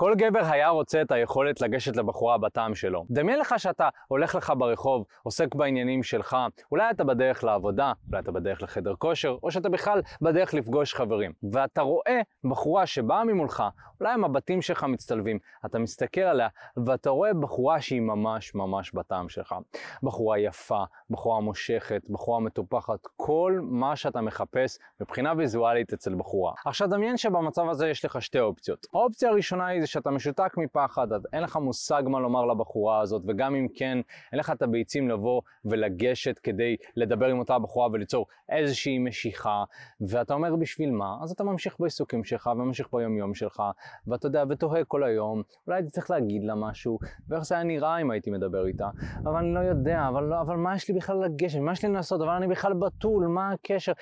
כל גבר היה רוצה את היכולת לגשת לבחורה בטעם שלו. דמיין לך שאתה הולך לך ברחוב, עוסק בעניינים שלך, אולי אתה בדרך לעבודה, אולי אתה בדרך לחדר כושר, או שאתה בכלל בדרך לפגוש חברים. ואתה רואה בחורה שבאה ממולך, אולי המבטים שלך מצטלבים, אתה מסתכל עליה, ואתה רואה בחורה שהיא ממש ממש בטעם שלך. בחורה יפה, בחורה מושכת, בחורה מטופחת, כל מה שאתה מחפש מבחינה ויזואלית אצל בחורה. עכשיו דמיין שבמצב הזה יש לך שתי אופציות. האופציה הראשונה היא שאתה משותק מפחד, אין לך מושג מה לומר לבחורה הזאת, וגם אם כן, אין לך את הביצים לבוא ולגשת כדי לדבר עם אותה בחורה וליצור איזושהי משיכה, ואתה אומר בשביל מה? אז אתה ממשיך בעיסוקים שלך וממשיך ביומיום שלך, ואתה יודע, ותוהה כל היום, אולי הייתי צריך להגיד לה משהו, ואיך זה היה נראה אם הייתי מדבר איתה, אבל אני לא יודע, אבל, לא, אבל מה יש לי בכלל לגשת, מה יש לי לעשות, אבל אני בכלל בתול, מה הקשר?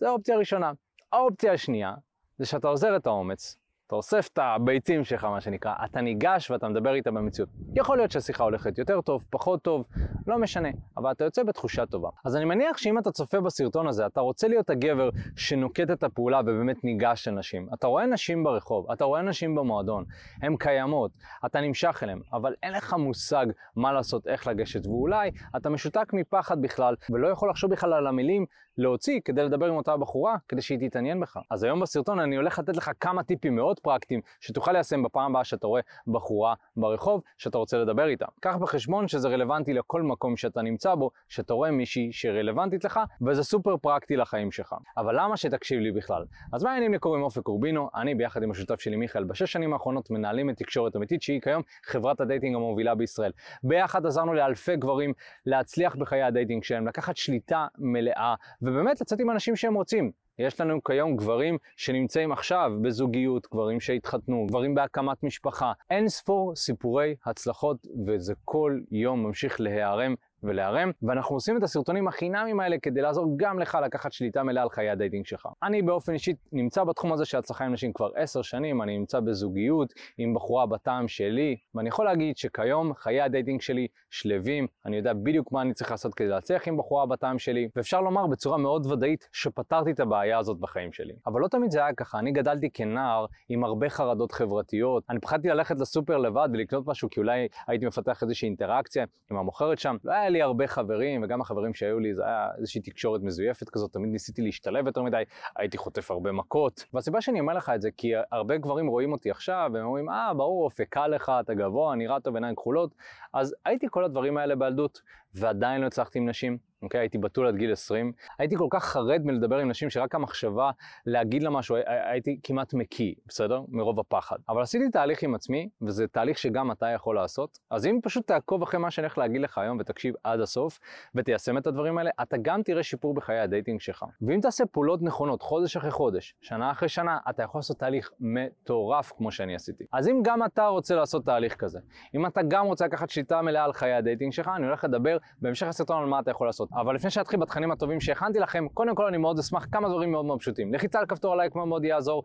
זו האופציה הראשונה. האופציה השנייה, זה שאתה עוזר את האומץ, אתה אוסף את הביצים שלך, מה שנקרא, אתה ניגש ואתה מדבר איתה במציאות. יכול להיות שהשיחה הולכת יותר טוב, פחות טוב, לא משנה, אבל אתה יוצא בתחושה טובה. אז אני מניח שאם אתה צופה בסרטון הזה, אתה רוצה להיות הגבר שנוקט את הפעולה ובאמת ניגש לנשים. אתה רואה נשים ברחוב, אתה רואה נשים במועדון, הן קיימות, אתה נמשך אליהן, אבל אין לך מושג מה לעשות, איך לגשת, ואולי אתה משותק מפחד בכלל, ולא יכול לחשוב בכלל על המילים להוציא כדי לדבר עם אותה בחורה, כדי שהיא תתעניין בך. אז היום בסרטון אני הולך לתת לך כמה טיפים מאוד פרקטיים שתוכל ליישם בפעם הבאה שאתה רואה בחורה ברחוב שאתה רוצה לדבר איתה. קח בחשבון שזה רלוונטי לכל מקום שאתה נמצא בו, שאתה רואה מישהי שרלוונטית לך, וזה סופר פרקטי לחיים שלך. אבל למה שתקשיב לי בכלל? אז מה העניינים לי קוראים אופק קורבינו, אני ביחד עם השותף שלי מיכאל בשש שנים האחרונות מנהלים את תקשורת אמיתית שהיא כיום חברת הדייטינג המובילה בישראל. ביחד עזרנו לאלפי גברים להצליח בחיי הדייטינג שלהם, לקחת שליטה מלאה ובאמת לצאת עם אנשים שהם רוצים. יש לנו כיום גברים שנמצאים עכשיו בזוגיות, גברים שהתחתנו, גברים בהקמת משפחה. אין ספור סיפורי הצלחות, וזה כל יום ממשיך להיערם ולהיערם, ואנחנו עושים את הסרטונים החינמים האלה כדי לעזור גם לך לקחת שליטה מלאה על חיי הדייטינג שלך. אני באופן אישי נמצא בתחום הזה של הצלחה עם נשים כבר עשר שנים, אני נמצא בזוגיות עם בחורה בטעם שלי, ואני יכול להגיד שכיום חיי הדייטינג שלי שלווים, אני יודע בדיוק מה אני צריך לעשות כדי להצליח עם בחורה בטעם שלי, ואפשר לומר בצורה מאוד ודאית שפתרתי את הבעיה הזאת בחיים שלי. אבל לא תמיד זה היה ככה, אני גדלתי כנער עם הרבה חרדות חברתיות, אני פחדתי ללכת לסופר לבד ולקנות משהו כי אולי הייתי מפתח איזושהי אינטראקציה עם המוכרת שם, לא היה לי הרבה חברים, וגם החברים שהיו לי, זה היה איזושהי תקשורת מזויפת כזאת, תמיד ניסיתי להשתלב יותר מדי, הייתי חוטף הרבה מכות. והסיבה שאני אומר לך את זה, כי הרבה גברים רואים אותי עכשיו, והם אומרים, אה, ברור, אופק קל לך, אתה גבוה, נראה טוב, עיניים כחולות. אז הייתי כל הדברים האלה בילדות, ועדיין לא הצלחתי עם נשים. אוקיי? הייתי בתול עד גיל 20. הייתי כל כך חרד מלדבר עם נשים שרק המחשבה להגיד לה משהו, הייתי כמעט מקיא, בסדר? מרוב הפחד. אבל עשיתי תהליך עם עצמי, וזה תהליך שגם אתה יכול לעשות. אז אם פשוט תעקוב אחרי מה שאני הולך להגיד לך היום ותקשיב עד הסוף, ותיישם את הדברים האלה, אתה גם תראה שיפור בחיי הדייטינג שלך. ואם תעשה פעולות נכונות חודש אחרי חודש, שנה אחרי שנה, אתה יכול לעשות תהליך מטורף כמו שאני עשיתי. אז אם גם אתה רוצה לעשות תהליך כזה, אם אתה גם רוצה לקחת שליטה מלאה על חיי הדייטינג שלך, אני הולך לדבר בהמשך הסרטון על מה אתה יכול לעשות. אבל לפני שאתחיל בתכנים הטובים שהכנתי לכם, קודם כל אני מאוד אשמח כמה דברים מאוד מאוד פשוטים. לחיצה על כפתור הלייק מאוד מאוד יעזור.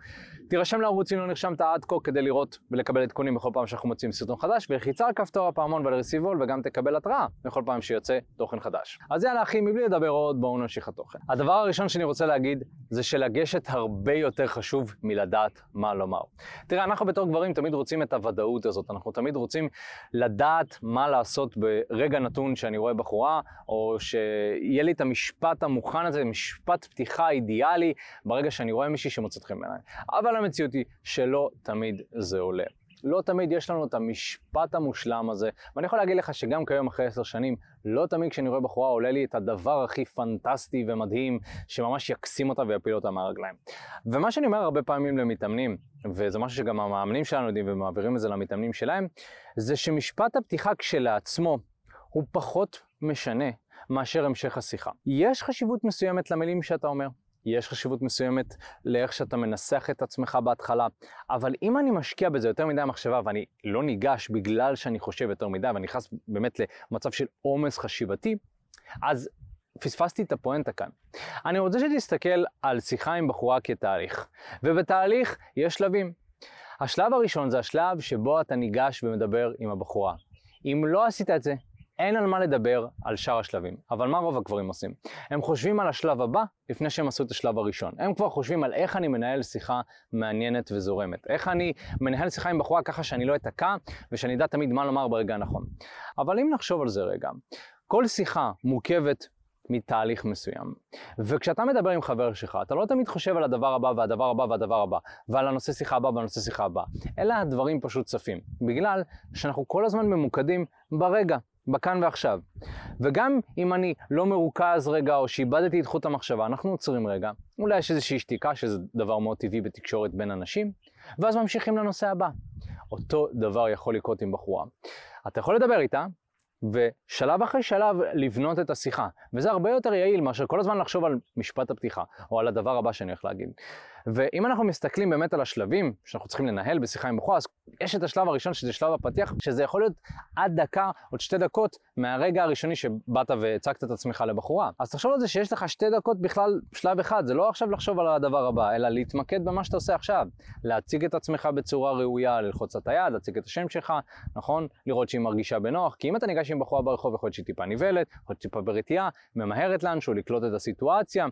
תירשם לערוץ אם לא נרשמת עד כה כדי לראות ולקבל עדכונים בכל פעם שאנחנו מוצאים סרטון חדש, ולחיצה על כפתור הפעמון ולרסיבול וגם תקבל התראה בכל פעם שיוצא תוכן חדש. אז יאללה אחי, מבלי לדבר עוד, בואו נמשיך התוכן. הדבר הראשון שאני רוצה להגיד זה שלגשת הרבה יותר חשוב מלדעת מה לומר. תראה, אנחנו בתור גברים תמיד רוצים את הוודאות הזאת, אנחנו תמיד רוצים לדעת מה לעשות ברגע נתון שאני רואה בחורה, או שיהיה לי את המשפט המוכן הזה, משפט פתיחה אידיאלי, ברגע שאני רואה מישהי שמוצאת חן בעיניי. אבל המציאות היא שלא תמיד זה עולה. לא תמיד יש לנו את המשפט המושלם הזה, ואני יכול להגיד לך שגם כיום אחרי עשר שנים, לא תמיד כשאני רואה בחורה עולה לי את הדבר הכי פנטסטי ומדהים, שממש יקסים אותה ויפיל אותה מהרגליים. ומה שאני אומר הרבה פעמים למתאמנים, וזה משהו שגם המאמנים שלנו יודעים ומעבירים את זה למתאמנים שלהם, זה שמשפט הפתיחה כשלעצמו הוא פחות משנה מאשר המשך השיחה. יש חשיבות מסוימת למילים שאתה אומר. יש חשיבות מסוימת לאיך שאתה מנסח את עצמך בהתחלה, אבל אם אני משקיע בזה יותר מדי מחשבה ואני לא ניגש בגלל שאני חושב יותר מדי ואני נכנס באמת למצב של עומס חשיבתי, אז פספסתי את הפואנטה כאן. אני רוצה שתסתכל על שיחה עם בחורה כתהליך, ובתהליך יש שלבים. השלב הראשון זה השלב שבו אתה ניגש ומדבר עם הבחורה. אם לא עשית את זה, אין על מה לדבר על שאר השלבים. אבל מה רוב הגברים עושים? הם חושבים על השלב הבא לפני שהם עשו את השלב הראשון. הם כבר חושבים על איך אני מנהל שיחה מעניינת וזורמת. איך אני מנהל שיחה עם בחורה ככה שאני לא אתקע ושאני אדע תמיד מה לומר ברגע הנכון. אבל אם נחשוב על זה רגע, כל שיחה מורכבת מתהליך מסוים. וכשאתה מדבר עם חבר שלך, אתה לא תמיד חושב על הדבר הבא והדבר הבא והדבר הבא, ועל הנושא שיחה הבא והנושא שיחה הבא, אלא הדברים פשוט צפים, בגלל שאנחנו כל הזמן ממוקדים ברגע, בכאן ועכשיו. וגם אם אני לא מרוכז רגע, או שאיבדתי את חוט המחשבה, אנחנו עוצרים רגע. אולי יש איזושהי שתיקה, שזה דבר מאוד טבעי בתקשורת בין אנשים, ואז ממשיכים לנושא הבא. אותו דבר יכול לקרות עם בחורה. אתה יכול לדבר איתה, ושלב אחרי שלב לבנות את השיחה. וזה הרבה יותר יעיל מאשר כל הזמן לחשוב על משפט הפתיחה, או על הדבר הבא שאני הולך להגיד. ואם אנחנו מסתכלים באמת על השלבים שאנחנו צריכים לנהל בשיחה עם בחורה, אז יש את השלב הראשון שזה שלב הפתיח, שזה יכול להיות עד דקה, עוד שתי דקות מהרגע הראשוני שבאת והצגת את עצמך לבחורה. אז תחשוב על זה שיש לך שתי דקות בכלל שלב אחד, זה לא עכשיו לחשוב על הדבר הבא, אלא להתמקד במה שאתה עושה עכשיו. להציג את עצמך בצורה ראויה, ללחוץ את היד, להציג את השם שלך, נכון? לראות שהיא מרגישה בנוח, כי אם אתה ניגש עם בחורה ברחוב, יכול להיות שהיא טיפה נבלת, יכול להיות טיפה ברתיעה, ממהרת לאנשהו, לקלוט את הסיטואציה.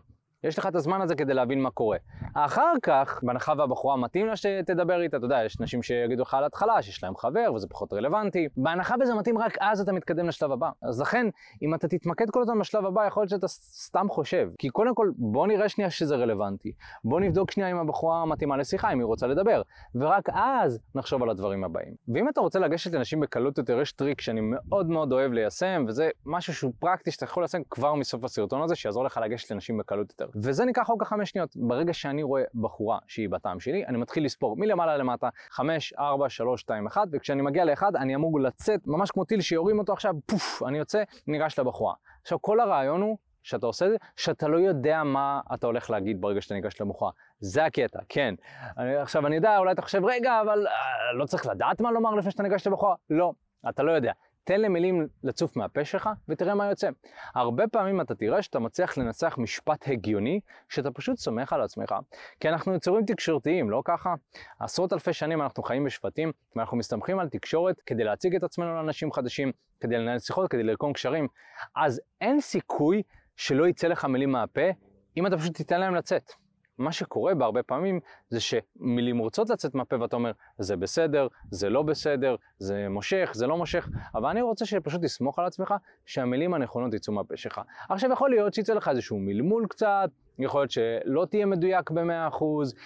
יש לך את הזמן הזה כדי להבין מה קורה. אחר כך, בהנחה והבחורה מתאים לה שתדבר איתה, אתה יודע, יש נשים שיגידו לך על ההתחלה שיש להם חבר וזה פחות רלוונטי. בהנחה וזה מתאים, רק אז אתה מתקדם לשלב הבא. אז לכן, אם אתה תתמקד כל הזמן בשלב הבא, יכול להיות שאתה סתם חושב. כי קודם כל, בוא נראה שנייה שזה רלוונטי. בוא נבדוק שנייה אם הבחורה מתאימה לשיחה, אם היא רוצה לדבר. ורק אז נחשוב על הדברים הבאים. ואם אתה רוצה לגשת לנשים בקלות יותר, יש טריק שאני מאוד מאוד אוהב ליישם, וזה משהו שהוא פרקטי שאתה יכול ליישם כבר מסוף הסרטון הזה, שיעזור לך לגשת לנשים בקלות יותר. וזה נקרא חוק החמש שניות. ברגע שאני רואה בחורה שהיא בטעם שלי, אני מתחיל לספור מלמעלה למטה, חמש, ארבע, שלוש, שתיים, אחד, וכשאני מגיע לאחד, אני אמור לצאת, ממש כמו טיל שיורים אותו עכשיו, פוף, אני יוצא, ניגש לבחורה. עכשיו, כל הרעיון הוא שאתה עושה את זה, שאתה לא יודע מה אתה הולך להגיד ברגע שאתה ניגש לבחורה. זה הקטע, כן. אני, עכשיו, אני יודע, אולי אתה חושב, רגע, אבל אה, לא צריך לדעת מה לומר לפני שאתה ניגש לבחורה? לא, אתה לא יודע. תן למילים לצוף מהפה שלך ותראה מה יוצא. הרבה פעמים אתה תראה שאתה מצליח לנסח משפט הגיוני, שאתה פשוט סומך על עצמך. כי אנחנו יצורים תקשורתיים, לא ככה? עשרות אלפי שנים אנחנו חיים בשבטים, ואנחנו מסתמכים על תקשורת כדי להציג את עצמנו לאנשים חדשים, כדי לנהל שיחות, כדי לרקום קשרים. אז אין סיכוי שלא יצא לך מילים מהפה, אם אתה פשוט תיתן להם לצאת. מה שקורה בהרבה פעמים זה שמילים רוצות לצאת מהפה ואתה אומר, זה בסדר, זה לא בסדר, זה מושך, זה לא מושך, אבל אני רוצה שפשוט תסמוך על עצמך שהמילים הנכונות יצאו מהפה שלך. עכשיו יכול להיות שיצא לך איזשהו מלמול קצת, יכול להיות שלא תהיה מדויק ב-100%,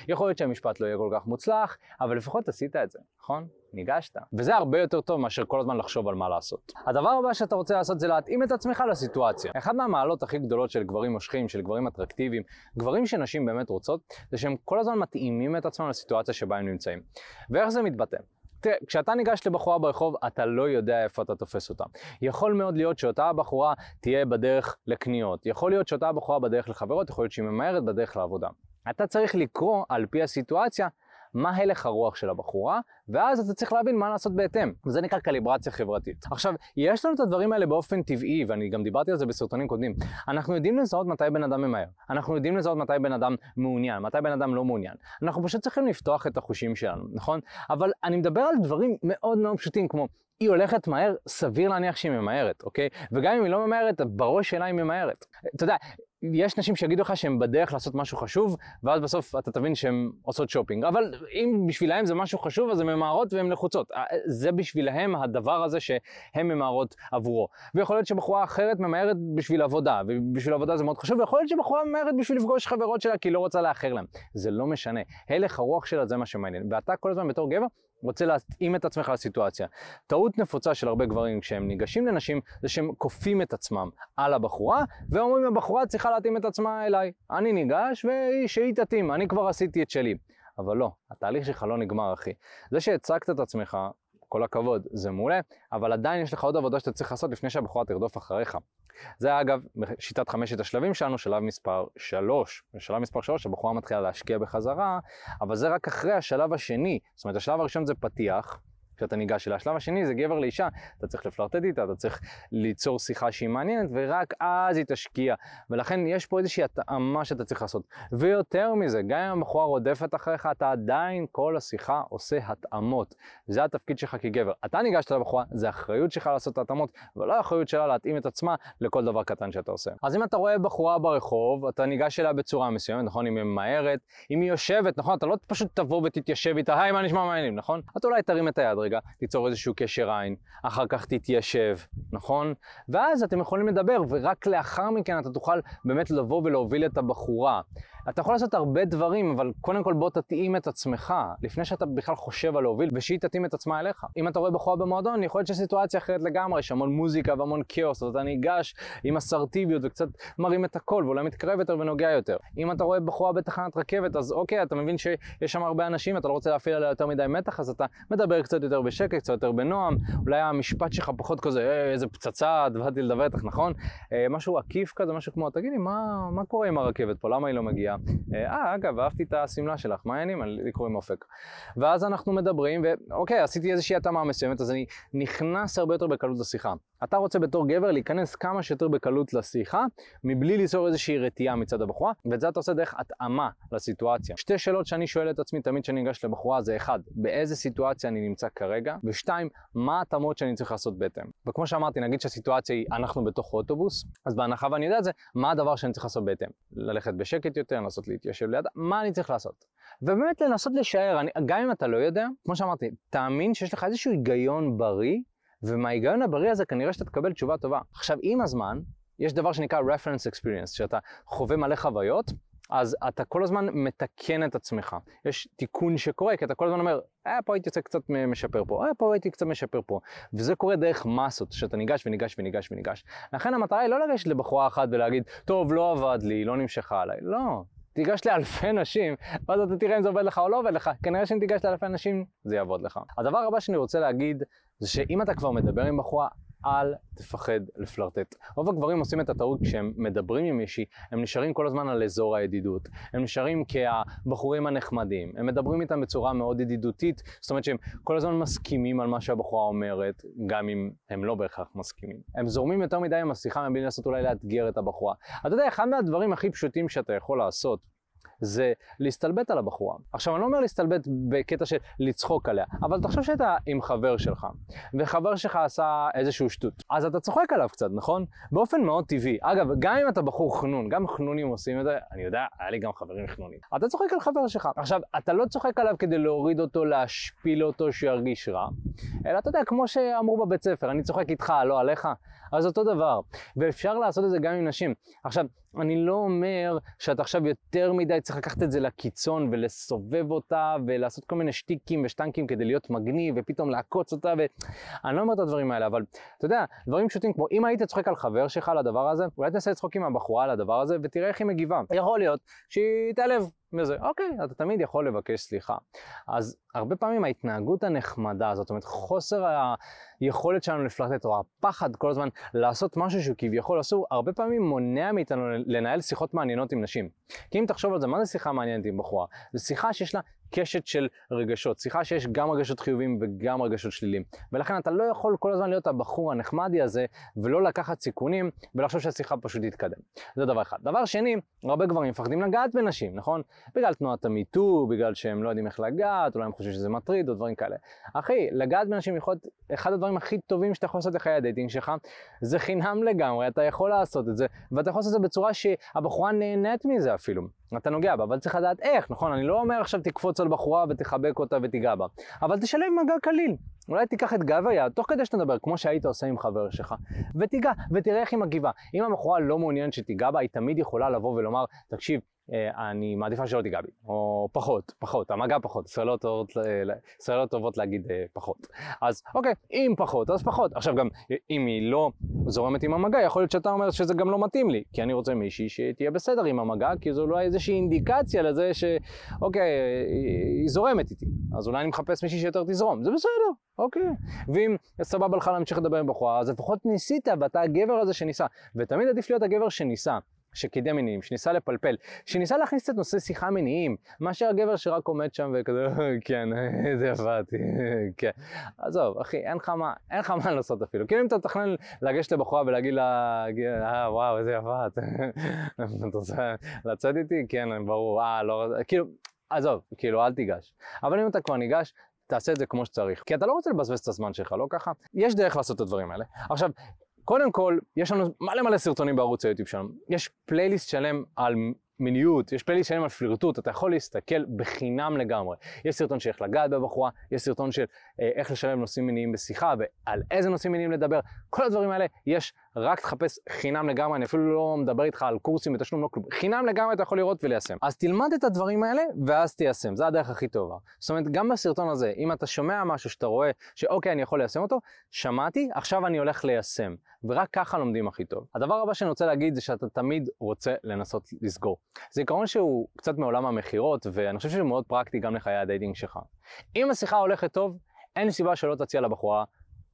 יכול להיות שהמשפט לא יהיה כל כך מוצלח, אבל לפחות עשית את זה, נכון? ניגשת. וזה הרבה יותר טוב מאשר כל הזמן לחשוב על מה לעשות. הדבר הבא שאתה רוצה לעשות זה להתאים את עצמך לסיטואציה. אחת מהמעלות הכי גדולות של גברים מושכים, של גברים אטרקטיביים, גברים שנשים באמת רוצות, זה שהם כל הזמן מתאימים את עצמם לסיטואציה שבה הם נמצאים. ואיך זה מתבטא? תראה, כשאתה ניגש לבחורה ברחוב, אתה לא יודע איפה אתה תופס אותה. יכול מאוד להיות שאותה הבחורה תהיה בדרך לקניות, יכול להיות שאותה הבחורה בדרך לחברות, יכול להיות שהיא ממהרת בדרך לעבודה. אתה צריך לקרוא על פי הסיטואציה מה הלך הרוח של הבחורה, ואז אתה צריך להבין מה לעשות בהתאם. זה נקרא קליברציה חברתית. עכשיו, יש לנו את הדברים האלה באופן טבעי, ואני גם דיברתי על זה בסרטונים קודמים. אנחנו יודעים לזהות מתי בן אדם ממהר. אנחנו יודעים לזהות מתי בן אדם מעוניין, מתי בן אדם לא מעוניין. אנחנו פשוט צריכים לפתוח את החושים שלנו, נכון? אבל אני מדבר על דברים מאוד מאוד פשוטים, כמו היא הולכת מהר, סביר להניח שהיא ממהרת, אוקיי? וגם אם היא לא ממהרת, בראש שלה היא ממהרת. אתה יודע, יש נשים שיגידו לך שהן בדרך לעשות משהו חשוב, ואז בסוף אתה תבין שהן עושות שופינג. אבל אם בשבילהם זה משהו חשוב, אז הן ממהרות והן לחוצות. אה, זה בשבילהם הדבר הזה שהן ממהרות עבורו. ויכול להיות שבחורה אחרת ממהרת בשביל עבודה, ובשביל עבודה זה מאוד חשוב, ויכול להיות שבחורה ממהרת בשביל לפגוש חברות שלה כי היא לא רוצה לאחר להם. זה לא משנה. הלך הרוח שלה זה מה שמעניין. ואתה כל הזמן בתור גבר רוצה להתאים את עצמך לסיטואציה. טעות נפוצה של הרבה גברים כשהם ניגשים לנשים, זה שהם כופים את עצמם על הבחורה, ואומרים הבחורה צריכה להתאים את עצמה אליי. אני ניגש ושהיא תתאים, אני כבר עשיתי את שלי. אבל לא, התהליך שלך לא נגמר, אחי. זה שהצגת את עצמך, כל הכבוד, זה מעולה, אבל עדיין יש לך עוד עבודה שאתה צריך לעשות לפני שהבחורה תרדוף אחריך. זה אגב, בשיטת חמשת השלבים שלנו, שלב מספר 3. בשלב מספר 3 הבחורה מתחילה להשקיע בחזרה, אבל זה רק אחרי השלב השני. זאת אומרת, השלב הראשון זה פתיח, כשאתה ניגש אליה. השלב השני זה גבר לאישה, אתה צריך לפלרטט איתה, אתה צריך ליצור שיחה שהיא מעניינת, ורק אז היא תשקיע. ולכן יש פה איזושהי התאמה שאתה צריך לעשות. ויותר מזה, גם אם הבחורה רודפת אחריך, אתה עדיין כל השיחה עושה התאמות. זה התפקיד שלך כגבר. אתה ניגשת לבחורה, זה אחריות שלך לעשות את ההתאמות, ולא אחריות שלה להתאים את עצמה לכל דבר קטן שאתה עושה. אז אם אתה רואה בחורה ברחוב, אתה ניגש אליה בצורה מסוימת, נכון? אם היא ממהרת, אם היא יושבת, נכון? אתה לא פשוט תבוא ותתיישב איתה, היי, מה נשמע מעניינים, נכון? אתה אולי תרים את היד רגע, תיצור איזשהו קשר עין, אחר כך תתיישב, נכון? ואז אתם יכולים לדבר, ורק לאחר מכן אתה תוכל באמת לבוא ולהוביל את הבחורה. אתה יכול לעשות הרבה דברים, אבל קודם כל בוא תתאים את עצמך, לפני שאתה בכלל חושב על להוביל, ושהיא תתאים את עצמה אליך. אם אתה רואה בחורה במועדון, יכול להיות שסיטואציה אחרת לגמרי, יש המון מוזיקה והמון כאוס, אז אתה ניגש עם אסרטיביות וקצת מרים את הקול, ואולי מתקרב יותר ונוגע יותר. אם אתה רואה בחורה בתחנת רכבת, אז אוקיי, אתה מבין שיש שם הרבה אנשים, אתה לא רוצה להפעיל עליה יותר מדי מתח, אז אתה מדבר קצת יותר בשקט, קצת יותר בנועם, אולי המשפט שלך פחות כזה, אה, איזה פצצה, באתי לדבר איתך, נכון? אה, משהו עקיף כזה, משהו כמו, תגידי, מה, מה קורה עם הרכבת פה, למה היא לא מגיעה? אה, אגב, אהבתי את השמלה שלך, מה העניינים? לי קוראים אופק. ואז אנחנו מדברים, ואוקיי, עשיתי איזושהי התאמה מסוימת, אז אני נכנס הרבה יותר בקלות לשיחה. אתה רוצה בתור גבר להיכנס כמה שיותר בקלות לשיחה, מבלי ליצור איזושהי רתיעה מצד הבחורה, ואת זה אתה עושה דרך התאמה לסיטואציה. שתי שאלות שאני שואל את עצמי תמיד כשאני ניגש לבחורה זה אחד, באיזה סיטואציה אני נמצא כרגע, ושתיים, מה ההתאמות שאני צריך לעשות בהתאם. וכמו שאמרתי, נגיד שהסיטואציה היא אנחנו בתוך אוטובוס, אז בהנחה ואני יודע את זה, מה הדבר שאני צריך לעשות בהתאם? ללכת בשקט יותר, לנסות להתיישב ליד, מה אני צריך לעשות? ובאמת לנסות לשער, אני, גם אם אתה לא יודע, כמו שאמרתי, תאמין שיש לך איזשהו היגיון בריא, ומההיגיון הבריא הזה כנראה שאתה תקבל תשובה טובה. עכשיו, עם הזמן, יש דבר שנקרא reference experience, שאתה חווה מלא חוויות, אז אתה כל הזמן מתקן את עצמך. יש תיקון שקורה, כי אתה כל הזמן אומר, אה, פה הייתי קצת משפר פה, אה, פה הייתי קצת משפר פה. וזה קורה דרך מסות, שאתה ניגש וניגש וניגש וניגש. לכן המטרה היא לא לגשת לבחורה אחת ולהגיד, טוב, לא עבד לי, לא נמשכה עליי. לא, תיגש לאלפי נשים, ואז אתה תראה אם זה עובד לך או לא עובד לך. כנראה שאם תיגש לאלפי נשים, זה יעבוד לך. הדבר הבא שאני רוצה להגיד, זה שאם אתה כבר מדבר עם בחורה, אל תפחד לפלרטט. רוב הגברים עושים את הטעות כשהם מדברים עם מישהי, הם נשארים כל הזמן על אזור הידידות. הם נשארים כהבחורים הנחמדים. הם מדברים איתם בצורה מאוד ידידותית, זאת אומרת שהם כל הזמן מסכימים על מה שהבחורה אומרת, גם אם הם לא בהכרח מסכימים. הם זורמים יותר מדי עם השיחה מבלי לנסות אולי לאתגר את הבחורה. אתה יודע, אחד מהדברים הכי פשוטים שאתה יכול לעשות, זה להסתלבט על הבחורה. עכשיו, אני לא אומר להסתלבט בקטע של לצחוק עליה, אבל תחשוב שאתה עם חבר שלך, וחבר שלך עשה איזשהו שטות, אז אתה צוחק עליו קצת, נכון? באופן מאוד טבעי. אגב, גם אם אתה בחור חנון, גם חנונים עושים את זה, אני יודע, היה לי גם חברים חנונים. אתה צוחק על חבר שלך. עכשיו, אתה לא צוחק עליו כדי להוריד אותו, להשפיל אותו, שירגיש רע, אלא אתה יודע, כמו שאמרו בבית ספר, אני צוחק איתך, לא עליך. אז אותו דבר. ואפשר לעשות את זה גם עם נשים. עכשיו, אני לא אומר שאתה עכשיו יותר מדי צריך לקחת את זה לקיצון ולסובב אותה ולעשות כל מיני שטיקים ושטנקים כדי להיות מגניב ופתאום לעקוץ אותה ואני לא אומר את הדברים האלה, אבל אתה יודע, דברים פשוטים כמו אם היית צוחק על חבר שלך על הדבר הזה, אולי תעשה צחוק עם הבחורה על הדבר הזה ותראה איך היא מגיבה. יכול להיות שהיא תעלב. וזה, אוקיי, אתה תמיד יכול לבקש סליחה. אז הרבה פעמים ההתנהגות הנחמדה, זאת אומרת חוסר היכולת שלנו לפלרטט, או הפחד כל הזמן לעשות משהו שהוא כביכול אסור, הרבה פעמים מונע מאיתנו לנהל שיחות מעניינות עם נשים. כי אם תחשוב על זה, מה זה שיחה מעניינת עם בחורה? זו שיחה שיש לה קשת של רגשות, שיחה שיש גם רגשות חיוביים וגם רגשות שליליים. ולכן אתה לא יכול כל הזמן להיות הבחור הנחמדי הזה, ולא לקחת סיכונים, ולחשוב שהשיחה פשוט תתקדם. זה דבר אחד. דבר שני, הרבה גברים מפחדים לגעת בנשים, נכון? בגלל תנועת המיטו, בגלל שהם לא יודעים איך לגעת, אולי הם חושבים שזה מטריד, או דברים כאלה. אחי, לגעת בנשים יכול להיות אחד הדברים הכי טובים שאתה יכול לעשות לחיי הדייטינג שלך, זה חינם לגמרי, אתה יכול לעשות את זה, ואתה יכול לעשות את זה בצורה שהבחורה נהנית מזה אפילו. אתה נוגע בה, אבל צריך לדעת איך, נכון? אני לא אומר עכשיו תקפוץ על בחורה ותחבק אותה ותיגע בה, אבל תשלב מגע קליל. אולי תיקח את גב היד, תוך כדי שאתה מדבר, כמו שהיית עושה עם חבר שלך, ותיגע, ותראה איך היא מגיבה. אם הבחורה לא מעוניינת שתיגע בה, היא תמיד יכולה לבוא ולומר, תקשיב, אה, אני מעדיפה שלא תיגע בי, או פחות, פחות, המגע פחות, ישראלות טובות, ישראלות טובות להגיד אה, פחות. אז אוקיי, אם פחות, אז פחות. עכשיו גם, אם היא לא זורמת עם המגע, יכול להיות שאתה אומר שזה גם לא מתאים לי, כי אני רוצה מישהי שתהיה בסדר עם המגע, כי זו אולי איזושהי אינדיקציה לזה שאוקיי, היא זורמת איתי, אז אולי אני מחפש מישהי שיותר תזרום, זה בסדר, אוקיי. ואם סבבה לך להמשיך לדבר עם בחורה, אז לפחות ניסית, ואתה הגבר הזה שניסה, ותמיד עדיף להיות הגבר שניסה. שקידם מיניים, שניסה לפלפל, שניסה להכניס קצת נושא שיחה מיניים, מאשר הגבר שרק עומד שם וכזה, כן, איזה את, כן. עזוב, אחי, אין לך מה, אין לך מה לעשות אפילו. כאילו אם אתה מתכנן לגשת לבחורה ולהגיד לה, אה, וואו, איזה יפה את, אתה רוצה לצאת איתי? כן, ברור, אה, לא, כאילו, עזוב, כאילו, אל תיגש. אבל אם אתה כבר ניגש, תעשה את זה כמו שצריך. כי אתה לא רוצה לבזבז את הזמן שלך, לא ככה? יש דרך לעשות את הדברים האלה. עכשיו, קודם כל, יש לנו מלא מלא סרטונים בערוץ היוטיוב שלנו. יש פלייליסט שלם על מיניות, יש פלייליסט שלם על פלירטוט, אתה יכול להסתכל בחינם לגמרי. יש סרטון של איך לגעת בבחורה, יש סרטון של אה, איך לשלב נושאים מיניים בשיחה ועל איזה נושאים מיניים לדבר. כל הדברים האלה יש, רק תחפש חינם לגמרי, אני אפילו לא מדבר איתך על קורסים בתשלום, לא כלום. חינם לגמרי אתה יכול לראות וליישם. אז תלמד את הדברים האלה ואז תיישם, זה הדרך הכי טובה. זאת אומרת, גם בסרטון הזה, אם אתה שומע משהו שאתה רואה שאוקיי, אני יכול ליישם אותו, שמעתי, עכשיו אני הולך ליישם. ורק ככה לומדים הכי טוב. הדבר הבא שאני רוצה להגיד זה שאתה תמיד רוצה לנסות לסגור. זה עיקרון שהוא קצת מעולם המכירות, ואני חושב שהוא מאוד פרקטי גם לחיי הדייטינג שלך. אם השיחה הולכת טוב, אין סיבה שלא תציע לבחורה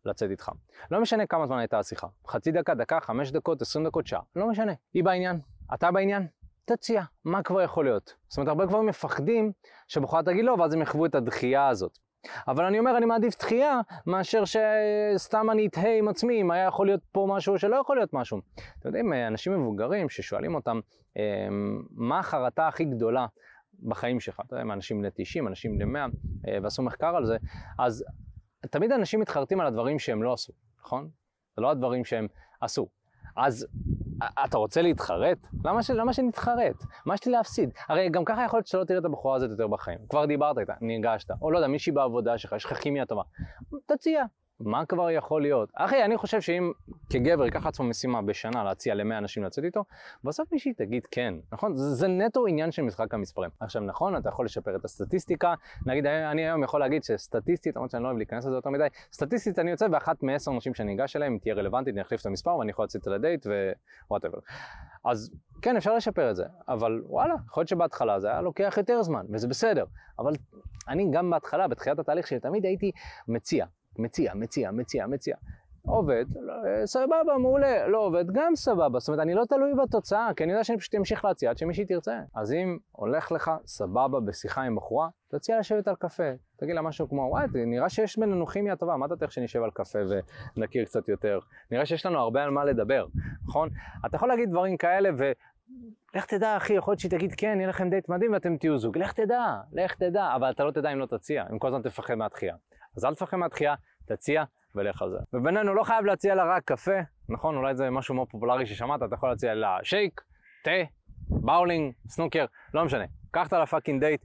לצאת איתך. לא משנה כמה זמן הייתה השיחה. חצי דקה, דקה, חמש דקות, עשרים דקות, שעה. לא משנה. היא בעניין, אתה בעניין, תציע. מה כבר יכול להיות? זאת אומרת, הרבה גברים מפחדים שבחורה תגיד לא, ואז הם יחוו את הדחייה הזאת. אבל אני אומר, אני מעדיף דחייה, מאשר שסתם אני אתהה עם עצמי אם היה יכול להיות פה משהו או שלא יכול להיות משהו. אתם יודעים, אנשים מבוגרים ששואלים אותם, אמ, מה החרטה הכי גדולה בחיים שלך? אתה יודע, אנשים בני 90, אנשים בני 100, אה, ועשו מחקר על זה, אז תמיד אנשים מתחרטים על הדברים שהם לא עשו, נכון? זה לא הדברים שהם עשו. אז אתה רוצה להתחרט? למה, ש... למה שנתחרט? מה יש לי להפסיד? הרי גם ככה יכול להיות שלא תראה את הבחורה הזאת יותר בחיים. כבר דיברת איתה, ניגשת, או לא יודע, מישהי בעבודה שלך, יש לך כימיה טובה. תציע, מה כבר יכול להיות? אחי, אני חושב שאם כגבר ייקח לעצמו משימה בשנה להציע ל-100 אנשים לצאת איתו, בסוף מישהי תגיד כן, נכון? זה, זה נטו עניין של משחק המספרים. עכשיו, נכון, אתה יכול לשפר את הסטטיסטיקה, נגיד, אני היום יכול להגיד שסטטיסטית, למרות שאני לא אוהב להיכנס לזה יותר מדי, סטטיסטית אני יוצא באחת מעשר אנשים שאני אגש אליהם, תהיה רלוונטית, אני אחליף את המספר ואני יכול לצאת לדייט ו whatever. אז כן, אפשר לשפר את זה, אבל וואלה, יכול להיות שבהתחלה זה היה לוקח יותר זמן, וזה בסדר. אבל אני גם בהתחלה, בתחילת התהליך שלי, תמיד הייתי מציע. מציע, מציע, מציע, מציע. עובד, לא, סבבה, מעולה, לא עובד, גם סבבה. זאת אומרת, אני לא תלוי בתוצאה, כי אני יודע שאני פשוט אמשיך להציע עד שמישהי תרצה. אז אם הולך לך סבבה בשיחה עם בחורה, תציע לשבת על קפה. תגיד לה משהו כמו, וואי, נראה שיש בינינו כימיה טובה, מה אתה תכף שנשב על קפה ונכיר קצת יותר? נראה שיש לנו הרבה על מה לדבר, נכון? אתה יכול להגיד דברים כאלה, ו... לך תדע, אחי, יכול להיות שהיא תגיד, כן, יהיה לכם דייט מדהים ואתם תהיו זוג. לך תדע, לך תדע, אבל אתה לא תדע אם לא תציע, אם כל הזמן תפחד מהדחייה. אז אל תפחד מהדחייה, תציע ולך על זה. ובינינו, לא חייב להציע לה רק קפה, נכון? אולי זה משהו מאוד פופולרי ששמעת, אתה יכול להציע לה שייק, תה, באולינג, סנוקר, לא משנה. קח אותה ל fucking דייט,